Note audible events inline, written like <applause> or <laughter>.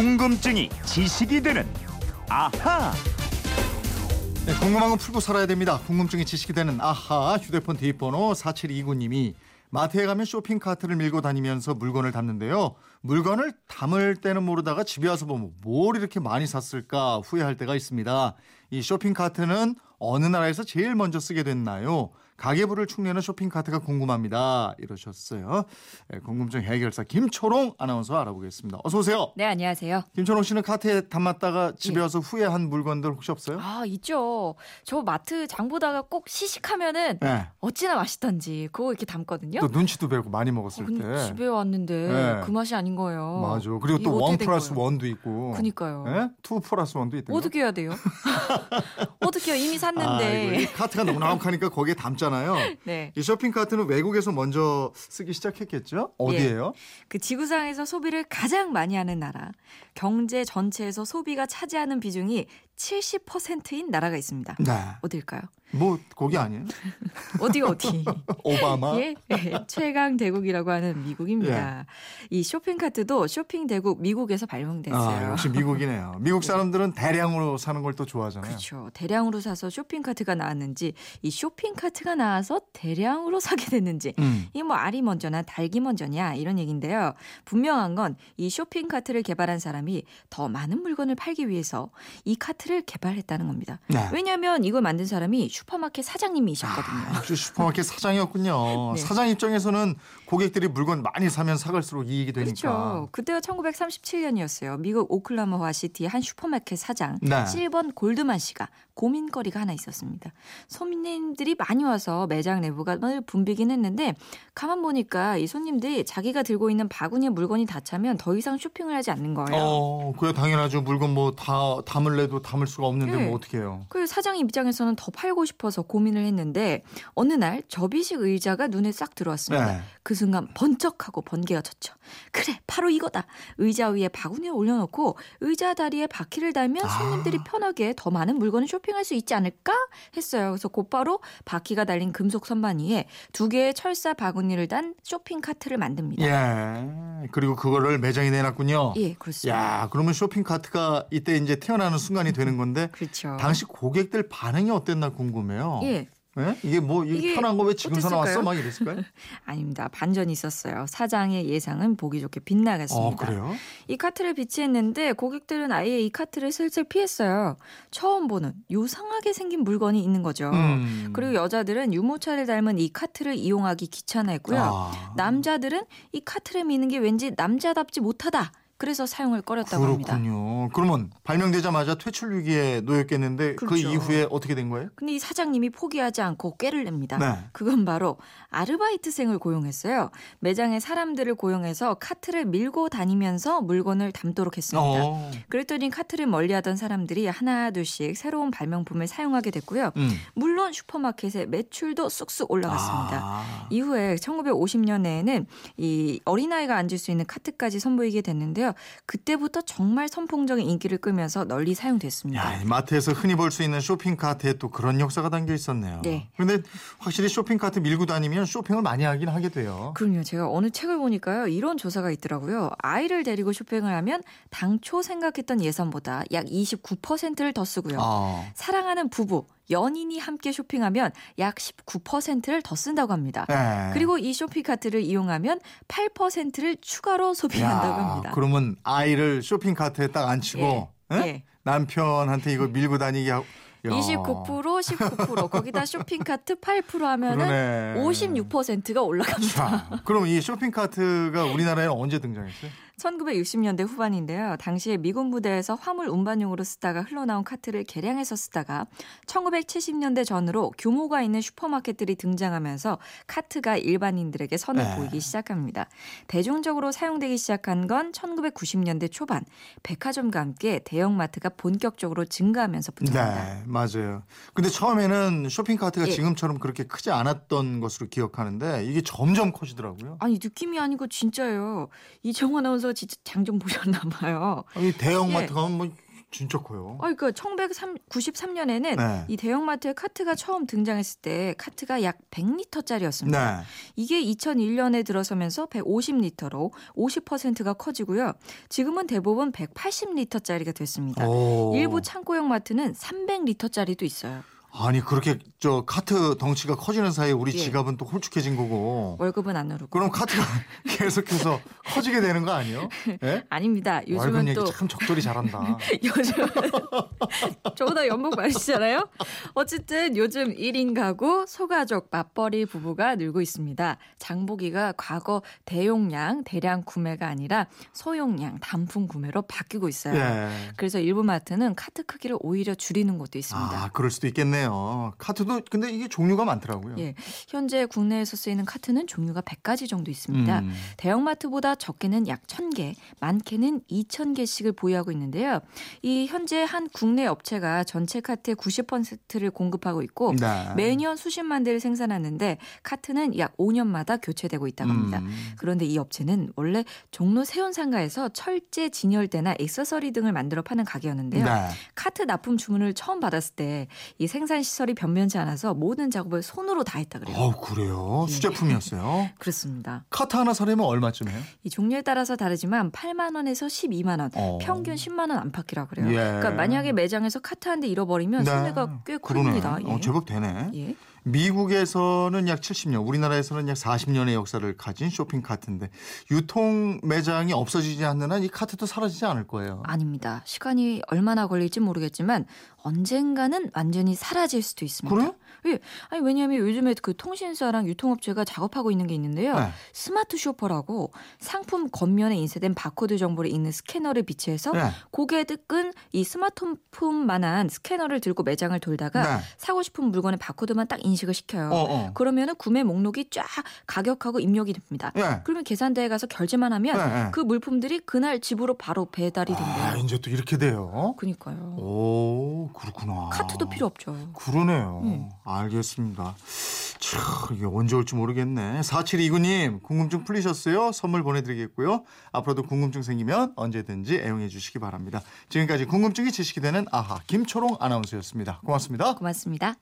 궁금증이 지식이 되는 아하. 네, 궁금한 건 풀고 살아야 됩니다. 궁금증이 지식이 되는 아하 휴대폰 뒷번호 4729님이 마트에 가면 쇼핑 카트를 밀고 다니면서 물건을 담는데요. 물건을 담을 때는 모르다가 집에 와서 보면 뭘 이렇게 많이 샀을까 후회할 때가 있습니다. 이 쇼핑 카트는 어느 나라에서 제일 먼저 쓰게 됐나요? 가계부를 축내는 쇼핑카트가 궁금합니다. 이러셨어요. 네, 궁금증 해결사 김초롱 아나운서 알아보겠습니다. 어서 오세요. 네, 안녕하세요. 김초롱 씨는 카트에 담았다가 집에 예. 와서 후회한 물건들 혹시 없어요? 아, 있죠. 저 마트 장 보다가 꼭 시식하면은 네. 어찌나 맛있던지 그거 이렇게 담거든요. 또 눈치도 안 보고 많이 먹었을 어, 때. 집에 왔는데 네. 그 맛이 아닌 거예요. 맞아. 그리고 또 원 플러스? 원도 있고. 그니까요. 예? 투 플러스 원도 있대요. 어떻게 해야 돼요? <laughs> 어떻게 해요? 이미 샀는데. 아이고, 이 카트가 넉넉하니까 거기에 담잖아요. <laughs> 네. 이 쇼핑 카트는 외국에서 먼저 쓰기 시작했겠죠? 어디예요? 그 지구상에서 소비를 가장 많이 하는 나라, 경제 전체에서 소비가 차지하는 비중이 70%인 나라가 있습니다. 네. 어딜까요? 뭐 거기 아니에요? <laughs> 어디 어디? <laughs> 오바마. 예, 예, 최강 대국이라고 하는 미국입니다. 이 쇼핑 카트도 쇼핑 대국 미국에서 발명됐어요. 아, 역시 미국이네요. 미국 사람들은 대량으로 사는 걸 또 좋아하잖아요. 그렇죠. 대량으로 사서 쇼핑 카트가 나왔는지 이 쇼핑 카트가 나와서 대량으로 <laughs> 사게 됐는지 음. 이 뭐 알이 먼저냐 닭이 먼저냐 이런 얘기인데요. 분명한 건 이 쇼핑 카트를 개발한 사람이 더 많은 물건을 팔기 위해서 이 카트 를 개발했다는 겁니다. 네. 왜냐하면 이걸 만든 사람이 슈퍼마켓 사장님이셨거든요. 아, 슈퍼마켓 사장이었군요. <laughs> 네. 사장 입장에서는 고객들이 물건 많이 사면 사갈수록 이익이 되니까. 그렇죠. 그때가 1937년이었어요. 미국 오클라호마 시티의 한 슈퍼마켓 사장 네. 실번 골드만 씨가 고민거리가 하나 있었습니다. 손님들이 많이 와서 매장 내부가 늘 붐비긴 했는데 가만 보니까 이 손님들이 자기가 들고 있는 바구니에 물건이 다 차면 더 이상 쇼핑을 하지 않는 거예요. 어, 그래 당연하죠. 물건 뭐 다 담을래도 담을 수가 없는데 네. 뭐 어떻게 해요? 그 사장 입장에서는 더 팔고 싶어서 고민을 했는데 어느 날 접이식 의자가 눈에 싹 들어왔습니다. 네. 그 순간 번쩍하고 번개가 쳤죠. 그래, 바로 이거다. 의자 위에 바구니를 올려놓고 의자 다리에 바퀴를 달면 아. 손님들이 편하게 더 많은 물건을 쇼핑할 수 있지 않을까 했어요. 그래서 곧바로 바퀴가 달린 금속 선반 위에 두 개의 철사 바구니를 단 쇼핑 카트를 만듭니다. 예. 그리고 그거를 매장에 내놨군요. 예, 그렇습니다. 야, 그러면 쇼핑 카트가 이때 이제 태어나는 순간이 되는 건데 그렇죠. 당시 고객들 반응이 어땠나 궁금해요. 예, 예? 이게 뭐 이게 편한 거 왜 지금 사 나 왔어? 어땠을까요? 막 이랬을까요? <laughs> 아닙니다. 반전이 있었어요. 사장의 예상은 보기 좋게 빗나갔습니다. 어, 그래요? 이 카트를 비치했는데 고객들은 아예 이 카트를 슬슬 피했어요. 처음 보는 요상하게 생긴 물건이 있는 거죠. 음. 그리고 여자들은 유모차를 닮은 이 카트를 이용하기 귀찮아했고요. 아, 남자들은 이 카트를 미는 게 왠지 남자답지 못하다. 그래서 사용을 꺼렸다고 합니다. 그렇군요. 그러면 발명되자마자 퇴출 위기에 놓였겠는데 그 그렇죠. 이후에 어떻게 된 거예요? 근데 이 사장님이 포기하지 않고 꾀를 냅니다. 네. 그건 바로 아르바이트생을 고용했어요. 매장에 사람들을 고용해서 카트를 밀고 다니면서 물건을 담도록 했습니다. 어. 그랬더니 카트를 멀리하던 사람들이 하나 둘씩 새로운 발명품을 사용하게 됐고요. 음. 물론 슈퍼마켓의 매출도 쑥쑥 올라갔습니다. 아. 이후에 1950년대에는 이 어린아이가 앉을 수 있는 카트까지 선보이게 됐 는데요. 그때부터 정말 선풍적인 인기를 끌면서 널리 사용됐습니다. 야, 이 마트에서 흔히 볼 수 있는 쇼핑 카트에 또 그런 역사가 담겨 있었네요. 네. 그런데 확실히 쇼핑 카트 밀고 다니면 쇼핑을 많이 하긴 하게 돼요. 그럼요. 제가 어느 책을 보니까요. 이런 조사가 있더라고요. 아이를 데리고 쇼핑을 하면 당초 생각했던 예산보다 약 29%를 더 쓰고요. 아. 사랑하는 부부, 연인이 함께 쇼핑하면 약 19%를 더 쓴다고 합니다. 네. 그리고 이 쇼핑 카트를 이용하면 8%를 추가로 <laughs> 소비한다고 야, 합니다. 그러면 아이를 쇼핑 카트에 딱 앉히고 예, 예? 예. 남편한테 이거 밀고 다니게 하고 야. 29% 19% 거기다 쇼핑 카트 8% 하면은 그러네. 56%가 올라갑니다. 자, 그럼 이 쇼핑 카트가 우리나라에 언제 등장했어요? 1960년대 후반인데요. 당시에 미군 부대에서 화물 운반용으로 쓰다가 흘러나온 카트를 개량해서 쓰다가 1970년대 전으로 규모가 있는 슈퍼마켓들이 등장하면서 카트가 일반인들에게 선을 네. 보이기 시작합니다. 대중적으로 사용되기 시작한 건 1990년대 초반 백화점과 함께 대형마트가 본격적으로 증가하면서부터입니다. 네, 맞아요. 근데 처음에는 쇼핑 카트가 예. 지금처럼 그렇게 크지 않았던 것으로 기억하는데 이게 점점 커지더라고요. 아니 느낌이 아니고 진짜예요. 이정원 아나운서 진짜 장 좀 보셨나 봐요. 이 대형 마트 예. 가면 뭐 진짜 커요. 어, 그 1993년에는 네. 이 대형마트에 카트가 처음 등장했을 때 카트가 약 100리터짜리였습니다. 네. 이게 2001년에 들어서면서 150리터로 50%가 커지고요. 지금은 대부분 180리터짜리가 됐습니다. 오. 일부 창고형 마트는 300리터짜리도 있어요. 아니 그렇게 저 카트 덩치가 커지는 사이에 우리 예. 지갑은 또 홀쭉해진 거고. 월급은 안 오르고. 그럼 카트가 <laughs> 계속해서 커지게 되는 거 아니에요? 예? <laughs> 아닙니다. 요즘은 또 참 적절히 잘한다. <laughs> 요즘 저보다 연봉 많으시잖아요. 어쨌든 요즘 1인 가구 소가족 맞벌이 부부가 늘고 있습니다. 장보기가 과거 대용량 대량 구매가 아니라 소용량 단품 구매로 바뀌고 있어요. 예. 그래서 일부 마트는 카트 크기를 오히려 줄이는 곳도 있습니다. 아, 그럴 수도 있겠네 요. 카트도 근데 이게 종류가 많더라고요. 예, 현재 국내에서 쓰이는 카트는 종류가 100가지 정도 있습니다. 음. 대형마트보다 적게는 약 1000개, 많게는 2000개씩을 보유하고 있는데요. 이 현재 한 국내 업체가 전체 카트의 90%를 공급하고 있고 네. 매년 수십만 대를 생산하는데 카트는 약 5년마다 교체되고 있다고 합니다. 음. 그런데 이 업체는 원래 종로 세운 상가에서 철제 진열대나 액세서리 등을 만들어 파는 가게였는데요. 네. 카트 납품 주문을 처음 받았을 때 이 생산 시설이 변변치 않아서 모든 작업을 손으로 다 했다 그래요. 어 그래요? 예. 수제품이었어요. <laughs> 그렇습니다. 카트 하나 사려면 얼마쯤 해요? 이 종류에 따라서 다르지만 8만 원에서 12만 원, 어. 평균 10만 원 안팎이라 그래요. 예. 그러니까 만약에 매장에서 카트 한대 잃어버리면 손해가 꽤 그러네. 큽니다. 예. 어, 제법 되네. 예. 미국에서는 약 70년, 우리나라에서는 약 40년의 역사를 가진 쇼핑 카트인데 유통 매장이 없어지지 않는 한 이 카트도 사라지지 않을 거예요. 아닙니다. 시간이 얼마나 걸릴지 모르겠지만 언젠가는 완전히 사라질 수도 있습니다. 그래요? 예. 아니 왜냐하면 요즘에 그 통신사랑 유통업체가 작업하고 있는 게 있는데요. 네. Smart Shopper라고 상품 겉면에 인쇄된 바코드 정보를 읽는 스캐너를 비치해서 네. 고객은 이 스마트폰만한 스캐너를 들고 매장을 돌다가 네. 사고 싶은 물건의 바코드만 딱 인식을 시켜요. 어, 어. 그러면은 구매 목록이 쫙 가격하고 입력이 됩니다. 예. 그러면 계산대에 가서 결제만 하면 네, 네. 그 물품들이 그날 집으로 바로 배달이 된대요. 아, 이제 또 이렇게 돼요. 그니까요. 오, 그렇구나. 카트도 필요 없죠. 그러네요. 음. 알겠습니다. 참, 이게 언제 올지 모르겠네. 4729님, 궁금증 풀리셨어요? 선물 보내드리겠고요. 앞으로도 궁금증 생기면 언제든지 애용해 주시기 바랍니다. 지금까지 궁금증이 지식이 되는 아하, 김초롱 아나운서였습니다. 고맙습니다. 고맙습니다.